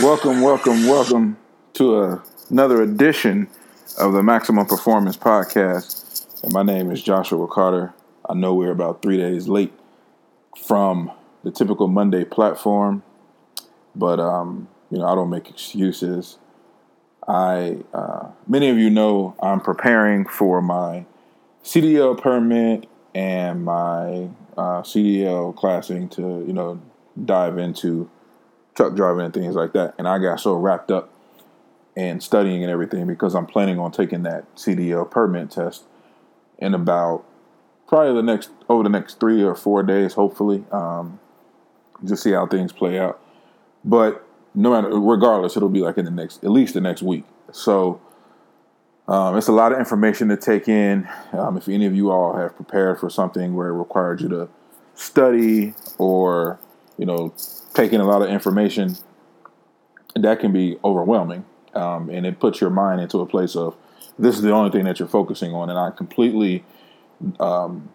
Welcome, welcome, welcome to a, another edition of the Maximum Performance Podcast. And my name is Joshua Carter. I know we're about three days late from the typical Monday platform, but um, you know I don't make excuses. I uh, many of you know I'm preparing for my CDL permit and my uh, CDL classing to you know dive into truck driving and things like that. And I got so wrapped up and studying and everything because I'm planning on taking that CDL permit test in about probably the next over the next three or four days, hopefully. Um, just see how things play out. But no matter, regardless, it'll be like in the next, at least the next week. So um, it's a lot of information to take in. Um, if any of you all have prepared for something where it required you to study or you know taking a lot of information, that can be overwhelming. Um, and it puts your mind into a place of this is the only thing that you're focusing on. And I completely um,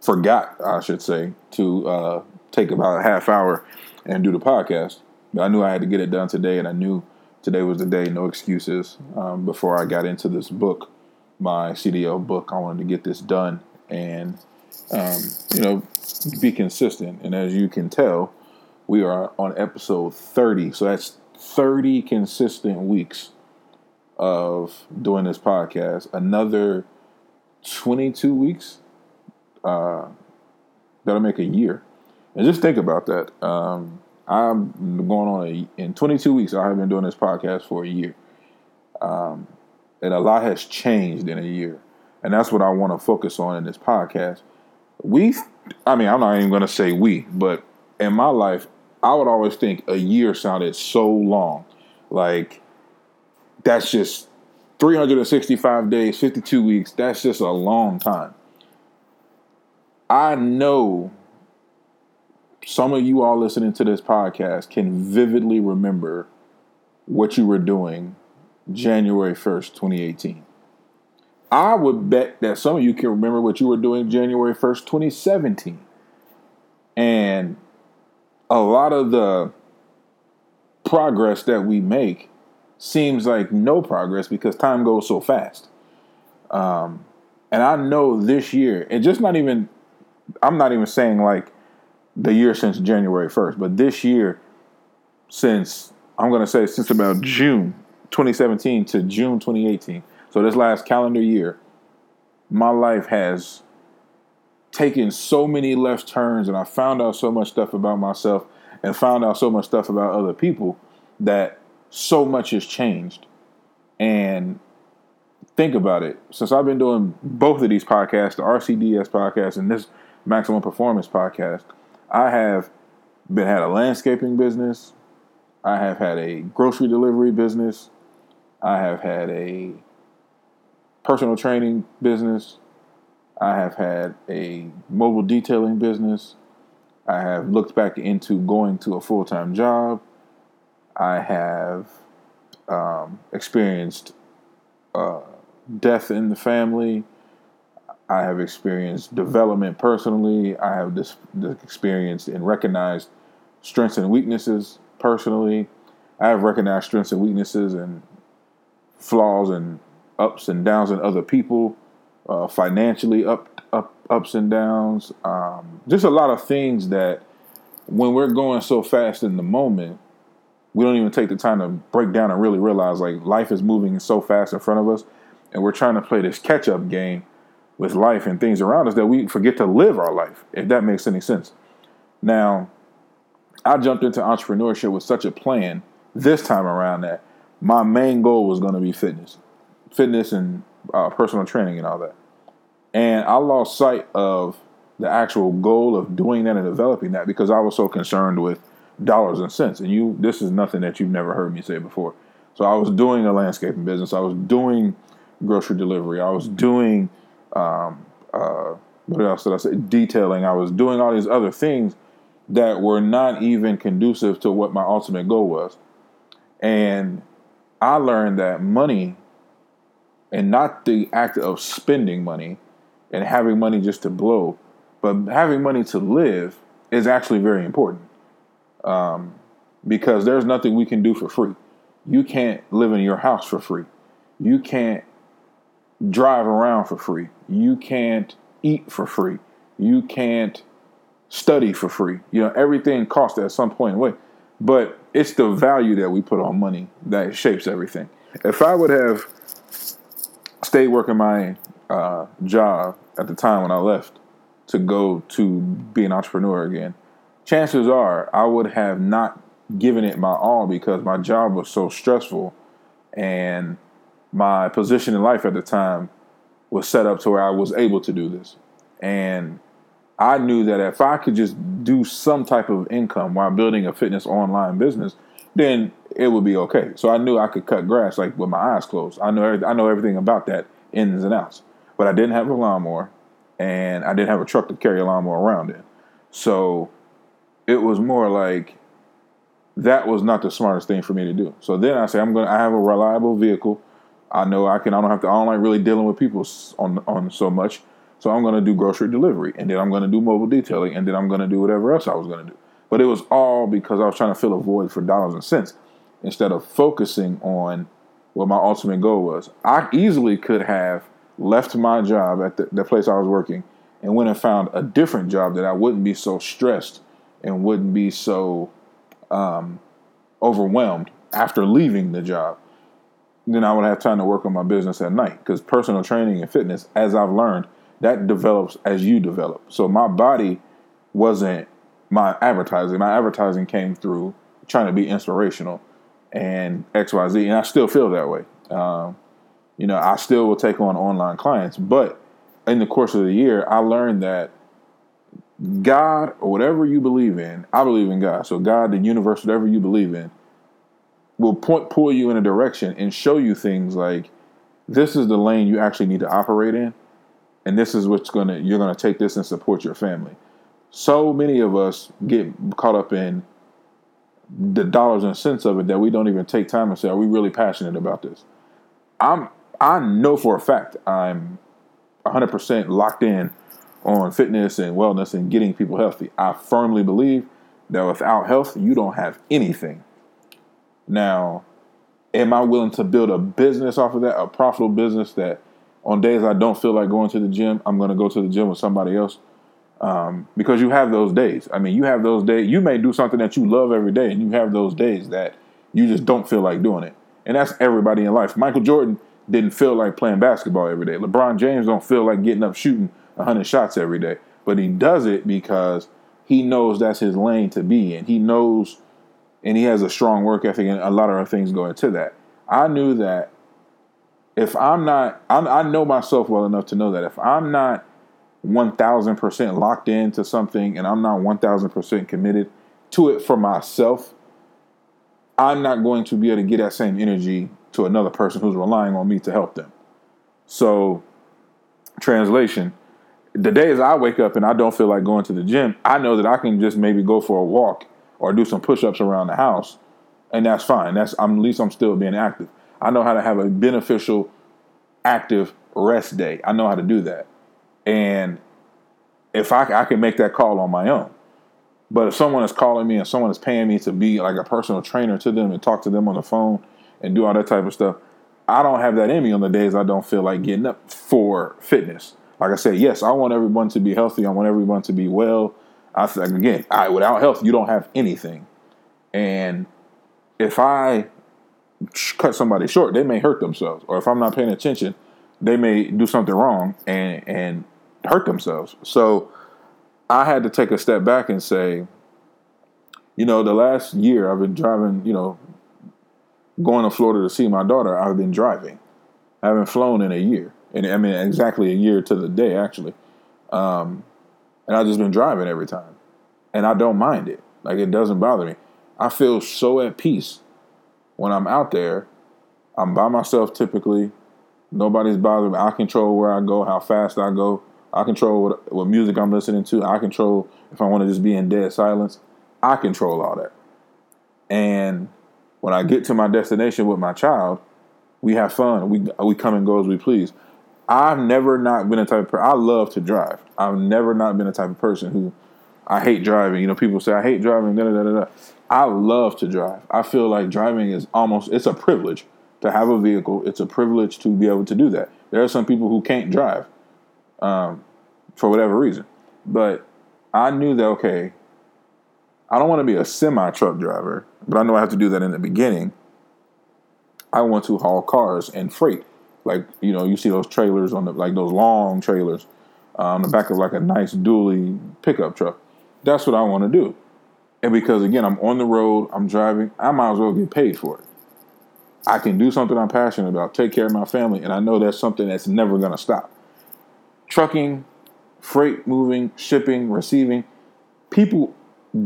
forgot, I should say, to uh, take about a half hour and do the podcast. But I knew I had to get it done today, and I knew today was the day, no excuses. Um, before I got into this book, my CDL book, I wanted to get this done and, um, you know, be consistent. And as you can tell, we are on episode 30. So that's 30 consistent weeks of doing this podcast. Another 22 weeks, uh, that'll make a year. And just think about that. Um, I'm going on a, in 22 weeks. I have been doing this podcast for a year, um, and a lot has changed in a year, and that's what I want to focus on in this podcast. We, I mean, I'm not even going to say we, but in my life, I would always think a year sounded so long. Like that's just 365 days, 52 weeks. That's just a long time. I know some of you all listening to this podcast can vividly remember what you were doing January 1st, 2018. I would bet that some of you can remember what you were doing January 1st, 2017. And a lot of the progress that we make seems like no progress because time goes so fast. Um, and I know this year, and just not even, I'm not even saying like the year since January 1st, but this year, since I'm going to say since about June 2017 to June 2018, so this last calendar year, my life has taken so many left turns and I found out so much stuff about myself and found out so much stuff about other people that so much has changed. And think about it. Since I've been doing both of these podcasts, the RCDS podcast and this Maximum Performance podcast, I have been had a landscaping business. I have had a grocery delivery business. I have had a personal training business. I have had a mobile detailing business. I have looked back into going to a full time job. I have um, experienced uh, death in the family. I have experienced development personally. I have this, this experienced and recognized strengths and weaknesses personally. I have recognized strengths and weaknesses and flaws and ups and downs in other people uh, financially up, up, ups and downs. Um, just a lot of things that when we're going so fast in the moment, we don't even take the time to break down and really realize like life is moving so fast in front of us, and we're trying to play this catch up game with life and things around us that we forget to live our life. If that makes any sense. Now, I jumped into entrepreneurship with such a plan this time around that my main goal was going to be fitness, fitness and uh, personal training and all that. And I lost sight of the actual goal of doing that and developing that because I was so concerned with dollars and cents. And you, this is nothing that you've never heard me say before. So I was doing a landscaping business. I was doing grocery delivery. I was doing um, uh, what else did I say? Detailing. I was doing all these other things that were not even conducive to what my ultimate goal was. And I learned that money and not the act of spending money and having money just to blow, but having money to live is actually very important. Um, because there's nothing we can do for free. You can't live in your house for free. You can't drive around for free. You can't eat for free. You can't study for free. You know, everything costs at some point away. But it's the value that we put on money that shapes everything. If I would have stayed working my uh, job at the time when I left to go to be an entrepreneur again, chances are I would have not given it my all because my job was so stressful and my position in life at the time was set up to where I was able to do this. And I knew that if I could just do some type of income while building a fitness online business, then it would be okay. So I knew I could cut grass like with my eyes closed. I know I know everything about that ins and outs. But I didn't have a lawnmower and I didn't have a truck to carry a lawnmower around in. So it was more like that was not the smartest thing for me to do. So then I say I'm to I have a reliable vehicle. I know I can I don't have to I don't like really dealing with people on on so much. So I'm to do grocery delivery and then I'm to do mobile detailing and then I'm to do whatever else I was to do. But it was all because I was trying to fill a void for dollars and cents instead of focusing on what my ultimate goal was. I easily could have left my job at the, the place I was working and went and found a different job that I wouldn't be so stressed and wouldn't be so um, overwhelmed after leaving the job, then I would have time to work on my business at night. Because personal training and fitness, as I've learned, that develops as you develop. So my body wasn't my advertising. My advertising came through trying to be inspirational and XYZ, and I still feel that way. Um, you know, I still will take on online clients, but in the course of the year, I learned that God or whatever you believe in, I believe in God. So God, the universe, whatever you believe in, will point pull you in a direction and show you things like this is the lane you actually need to operate in, and this is what's gonna you're gonna take this and support your family. So many of us get caught up in the dollars and cents of it that we don't even take time and say, are we really passionate about this? I'm I know for a fact I'm 100% locked in on fitness and wellness and getting people healthy. I firmly believe that without health, you don't have anything. Now, am I willing to build a business off of that, a profitable business that on days I don't feel like going to the gym, I'm going to go to the gym with somebody else? Um, because you have those days. I mean, you have those days. You may do something that you love every day, and you have those days that you just don't feel like doing it. And that's everybody in life. Michael Jordan didn't feel like playing basketball every day. LeBron James don't feel like getting up shooting 100 shots every day. But he does it because he knows that's his lane to be in. He knows and he has a strong work ethic and a lot of things go into that. I knew that if I'm not, I'm, i know myself well enough to know that if I'm not 1000% locked into something and I'm not 1000% committed to it for myself, I'm not going to be able to get that same energy to another person who's relying on me to help them. So, translation, the days I wake up and I don't feel like going to the gym, I know that I can just maybe go for a walk or do some push-ups around the house, and that's fine. That's I'm, at least I'm still being active. I know how to have a beneficial, active rest day. I know how to do that, and if I, I can make that call on my own. But if someone is calling me and someone is paying me to be like a personal trainer to them and talk to them on the phone and do all that type of stuff, I don't have that in me on the days I don't feel like getting up for fitness. Like I said, yes, I want everyone to be healthy. I want everyone to be well. I said again, I, without health, you don't have anything. And if I cut somebody short, they may hurt themselves. Or if I'm not paying attention, they may do something wrong and and hurt themselves. So I had to take a step back and say, you know, the last year I've been driving, you know, going to Florida to see my daughter, I've been driving. I haven't flown in a year. And I mean exactly a year to the day actually. Um, and I've just been driving every time. And I don't mind it. Like it doesn't bother me. I feel so at peace when I'm out there. I'm by myself typically. Nobody's bothering me. I control where I go, how fast I go. I control what what music I'm listening to. I control if I want to just be in dead silence. I control all that. And when I get to my destination with my child, we have fun. We we come and go as we please. I've never not been a type of person. I love to drive. I've never not been a type of person who I hate driving. You know, people say I hate driving. Da, da, da, da. I love to drive. I feel like driving is almost it's a privilege to have a vehicle. It's a privilege to be able to do that. There are some people who can't drive um, for whatever reason, but I knew that okay. I don't want to be a semi truck driver, but I know I have to do that in the beginning. I want to haul cars and freight. Like you know, you see those trailers on the like those long trailers uh, on the back of like a nice dually pickup truck. That's what I want to do. And because again, I'm on the road, I'm driving, I might as well get paid for it. I can do something I'm passionate about, take care of my family, and I know that's something that's never going to stop. Trucking, freight moving, shipping, receiving, people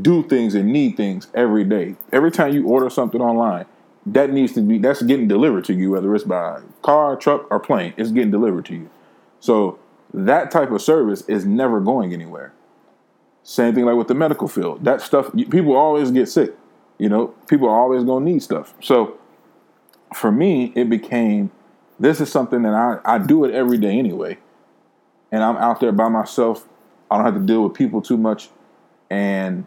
do things and need things every day. Every time you order something online, that needs to be that's getting delivered to you, whether it's by car, truck, or plane. It's getting delivered to you. So that type of service is never going anywhere. Same thing like with the medical field. That stuff, people always get sick. You know, people are always going to need stuff. So for me, it became this is something that I, I do it every day anyway. And I'm out there by myself. I don't have to deal with people too much. And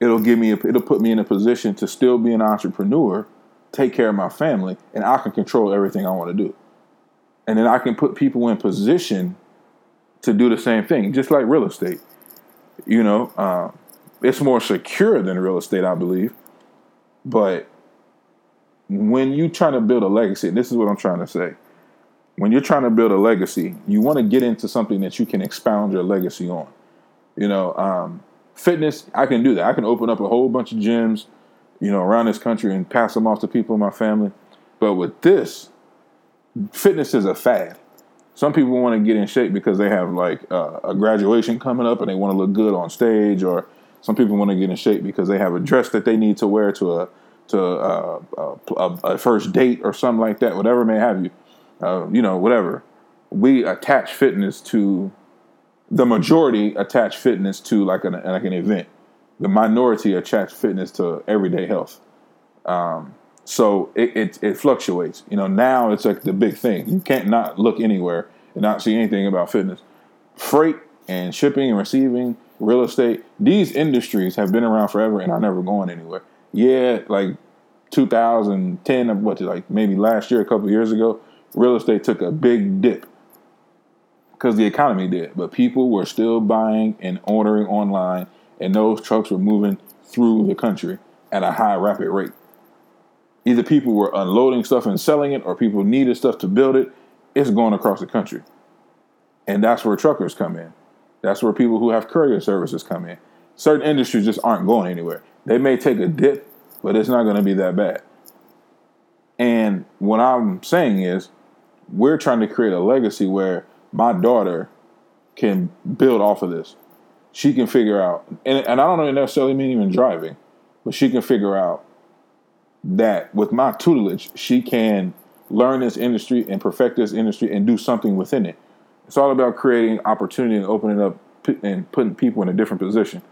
it'll give me a, it'll put me in a position to still be an entrepreneur, take care of my family, and I can control everything I want to do. And then I can put people in position to do the same thing, just like real estate. You know, uh, it's more secure than real estate, I believe. But when you're trying to build a legacy, this is what I'm trying to say. When you're trying to build a legacy, you want to get into something that you can expound your legacy on. You know, um, fitness, I can do that. I can open up a whole bunch of gyms, you know, around this country and pass them off to people in my family. But with this, fitness is a fad. Some people want to get in shape because they have like uh, a graduation coming up and they want to look good on stage, or some people want to get in shape because they have a dress that they need to wear to a to a, a, a first date or something like that. Whatever may have you, uh, you know, whatever. We attach fitness to the majority attach fitness to like an like an event. The minority attach fitness to everyday health. Um, so it, it, it fluctuates. You know, now it's like the big thing. You can't not look anywhere and not see anything about fitness. Freight and shipping and receiving, real estate, these industries have been around forever and are never going anywhere. Yeah, like 2010, what like maybe last year, a couple years ago, real estate took a big dip because the economy did. But people were still buying and ordering online, and those trucks were moving through the country at a high, rapid rate either people were unloading stuff and selling it or people needed stuff to build it, it's going across the country. And that's where truckers come in. That's where people who have courier services come in. Certain industries just aren't going anywhere. They may take a dip, but it's not going to be that bad. And what I'm saying is, we're trying to create a legacy where my daughter can build off of this. She can figure out, and, and I don't necessarily mean even driving, but she can figure out that with my tutelage, she can learn this industry and perfect this industry and do something within it. It's all about creating opportunity and opening up and putting people in a different position.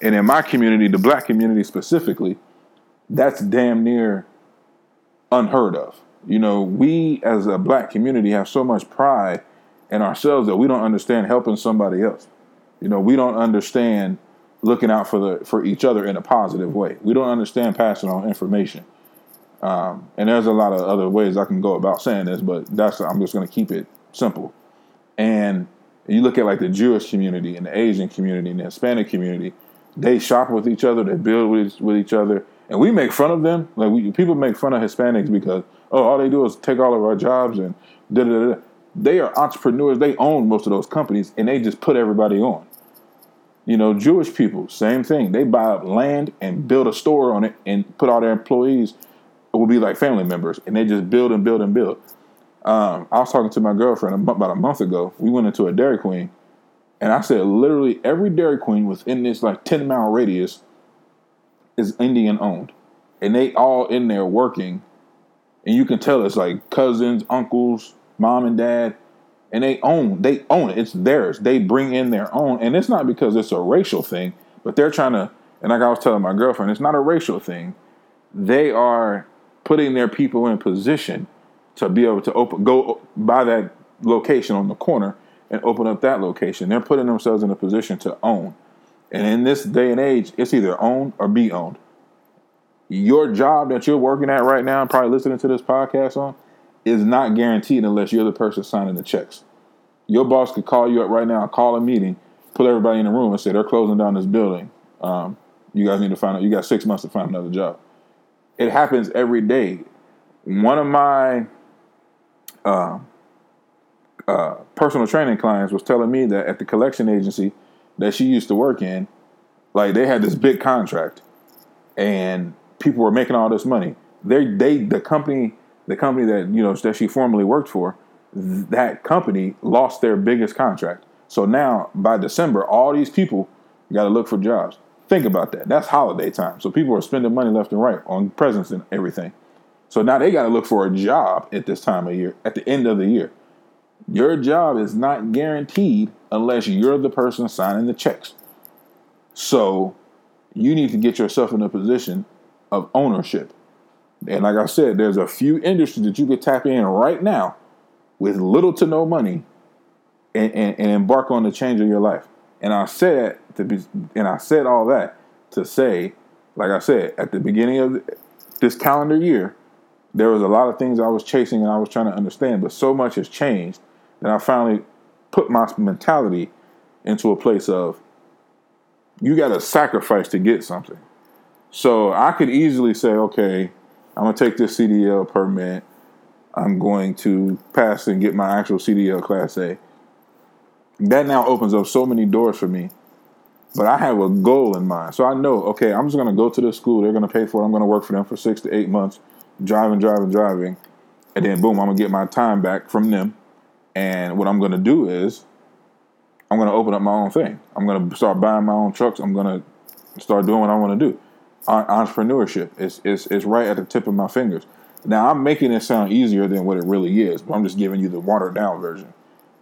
And in my community, the black community specifically, that's damn near unheard of. You know, we as a black community have so much pride in ourselves that we don't understand helping somebody else. You know, we don't understand looking out for the for each other in a positive way. We don't understand passing on information. Um, and there's a lot of other ways I can go about saying this, but that's I'm just going to keep it simple. And you look at like the Jewish community and the Asian community and the Hispanic community, they shop with each other, they build with, with each other, and we make fun of them. Like we, people make fun of Hispanics because oh, all they do is take all of our jobs and da da da. They are entrepreneurs. They own most of those companies, and they just put everybody on. You know, Jewish people, same thing. They buy up land and build a store on it and put all their employees will be like family members, and they just build and build and build. Um, I was talking to my girlfriend about a month ago. We went into a Dairy Queen, and I said literally every Dairy Queen within this like ten mile radius is Indian owned, and they all in there working, and you can tell it's like cousins, uncles, mom and dad, and they own they own it. It's theirs. They bring in their own, and it's not because it's a racial thing, but they're trying to. And like I was telling my girlfriend, it's not a racial thing. They are putting their people in position to be able to open go by that location on the corner and open up that location. They're putting themselves in a position to own. And in this day and age, it's either own or be owned. Your job that you're working at right now, probably listening to this podcast on, is not guaranteed unless you're the person signing the checks. Your boss could call you up right now, call a meeting, put everybody in the room, and say they're closing down this building. Um, you guys need to find out. You got six months to find another job. It happens every day. One of my uh, uh, personal training clients was telling me that at the collection agency that she used to work in, like they had this big contract, and people were making all this money. They they the company the company that you know that she formerly worked for, that company lost their biggest contract. So now by December, all these people got to look for jobs. Think about that. That's holiday time. So people are spending money left and right on presents and everything. So now they got to look for a job at this time of year, at the end of the year. Your job is not guaranteed unless you're the person signing the checks. So you need to get yourself in a position of ownership. And like I said, there's a few industries that you could tap in right now with little to no money and, and, and embark on the change of your life. And I said to be, and I said all that to say, like I said, at the beginning of this calendar year, there was a lot of things I was chasing and I was trying to understand, but so much has changed that I finally put my mentality into a place of you got to sacrifice to get something. So I could easily say, okay, I'm gonna take this CDL permit. I'm going to pass and get my actual CDL Class A. That now opens up so many doors for me. But I have a goal in mind. So I know, okay, I'm just gonna go to the school, they're gonna pay for it, I'm gonna work for them for six to eight months, driving, driving, driving, and then boom, I'm gonna get my time back from them. And what I'm gonna do is I'm gonna open up my own thing. I'm gonna start buying my own trucks. I'm gonna start doing what I want to do entrepreneurship. It's, it's, it's right at the tip of my fingers. Now, I'm making it sound easier than what it really is, but I'm just giving you the watered down version.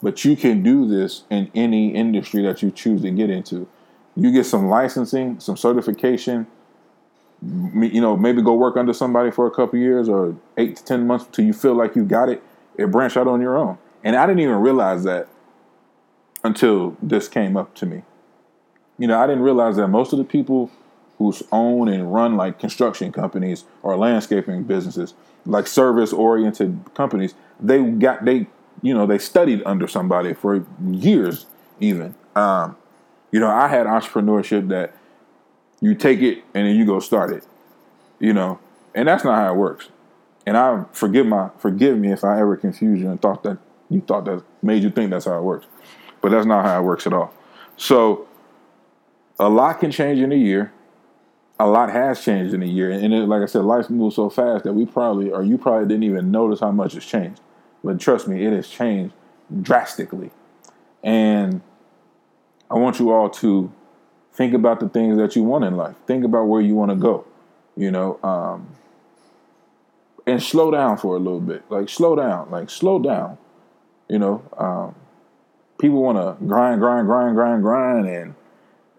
But you can do this in any industry that you choose to get into. You get some licensing, some certification, you know, maybe go work under somebody for a couple years or eight to 10 months until you feel like you got it, and branch out on your own. And I didn't even realize that until this came up to me. You know, I didn't realize that most of the people who own and run like construction companies or landscaping businesses, like service oriented companies, they got they you know they studied under somebody for years even. Um, you know, I had entrepreneurship that you take it and then you go start it. You know, and that's not how it works. And I forgive my forgive me if I ever confused you and thought that you thought that made you think that's how it works. But that's not how it works at all. So a lot can change in a year a lot has changed in a year, and it, like I said, life moves so fast that we probably, or you probably didn't even notice how much has changed. But trust me, it has changed drastically, and I want you all to think about the things that you want in life. Think about where you want to go, you know, um, and slow down for a little bit. Like slow down, like slow down. You know, um, people want to grind, grind, grind, grind, grind, and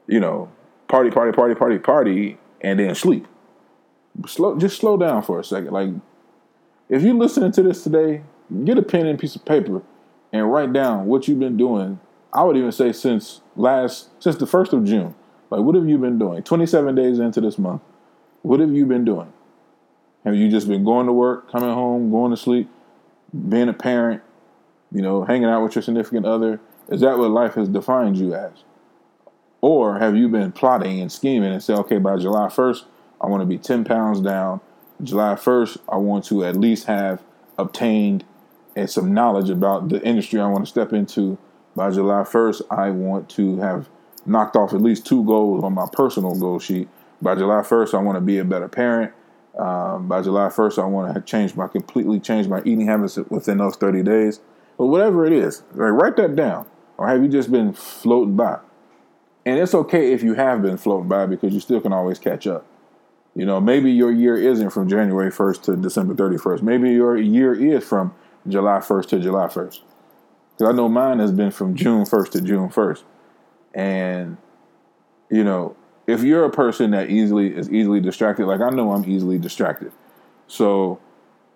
you know, party, party, party, party, party, and then sleep. Slow, just slow down for a second. Like, if you're listening to this today, get a pen and piece of paper and write down what you've been doing. I would even say since last, since the first of June. Like, what have you been doing? 27 days into this month, what have you been doing? Have you just been going to work, coming home, going to sleep, being a parent, you know, hanging out with your significant other? Is that what life has defined you as? Or have you been plotting and scheming and say, okay, by July 1st, I want to be 10 pounds down. July 1st, I want to at least have obtained and some knowledge about the industry I want to step into. By July 1st, I want to have knocked off at least two goals on my personal goal sheet. By July 1st, I want to be a better parent. Um, by July 1st, I want to change my completely change my eating habits within those 30 days. But whatever it is, like write that down. Or have you just been floating by? And it's okay if you have been floating by because you still can always catch up. You know, maybe your year isn't from January 1st to December 31st. Maybe your year is from July 1st to July 1st. Because I know mine has been from June 1st to June 1st. And, you know, if you're a person that easily is easily distracted, like I know I'm easily distracted. So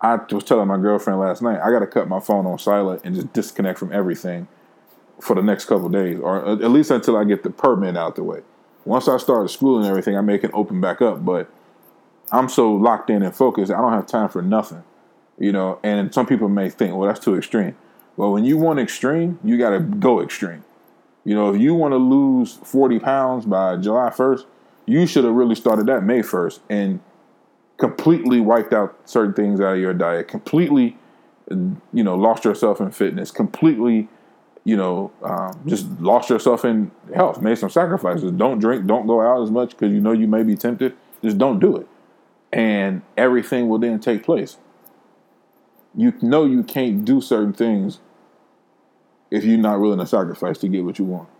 I was telling my girlfriend last night, I got to cut my phone on silent and just disconnect from everything for the next couple days, or uh, at least until I get the permit out the way. Once I start school and everything, I make it open back up. But I'm so locked in and focused, I don't have time for nothing. You know, and some people may think, well, that's too extreme. Well, when you want extreme, you got to go extreme. You know, if you want to lose 40 pounds by July 1st, you should have really started that May 1st and completely wiped out certain things out of your diet, completely, you know, lost yourself in fitness, completely, you know, um, just lost yourself in health, made some sacrifices. Don't drink, don't go out as much because you know you may be tempted. Just don't do it. And everything will then take place. You know you can't do certain things if you're not willing to sacrifice to get what you want.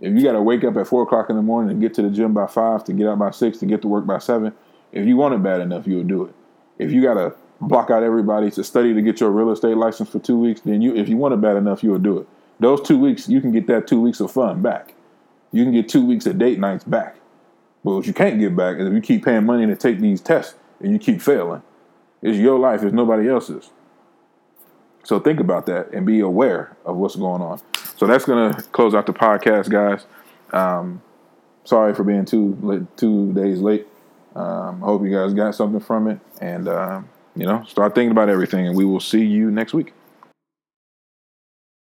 If you got to wake up at four o'clock in the morning and get to the gym by five, to get out by six, to get to work by seven, if you want it bad enough, you'll do it. If you got to block out everybody to study to get your real estate license for two weeks, then you, if you want it bad enough, you'll do it. Those two weeks, you can get that two weeks of fun back. You can get two weeks of date nights back. But what you can't get back is if you keep paying money to take these tests and you keep failing. It's your life, it's nobody else's. So think about that and be aware of what's going on. So that's gonna close out the podcast, guys. Um, sorry for being two two days late. Um, I hope you guys got something from it, and uh, you know, start thinking about everything. And we will see you next week.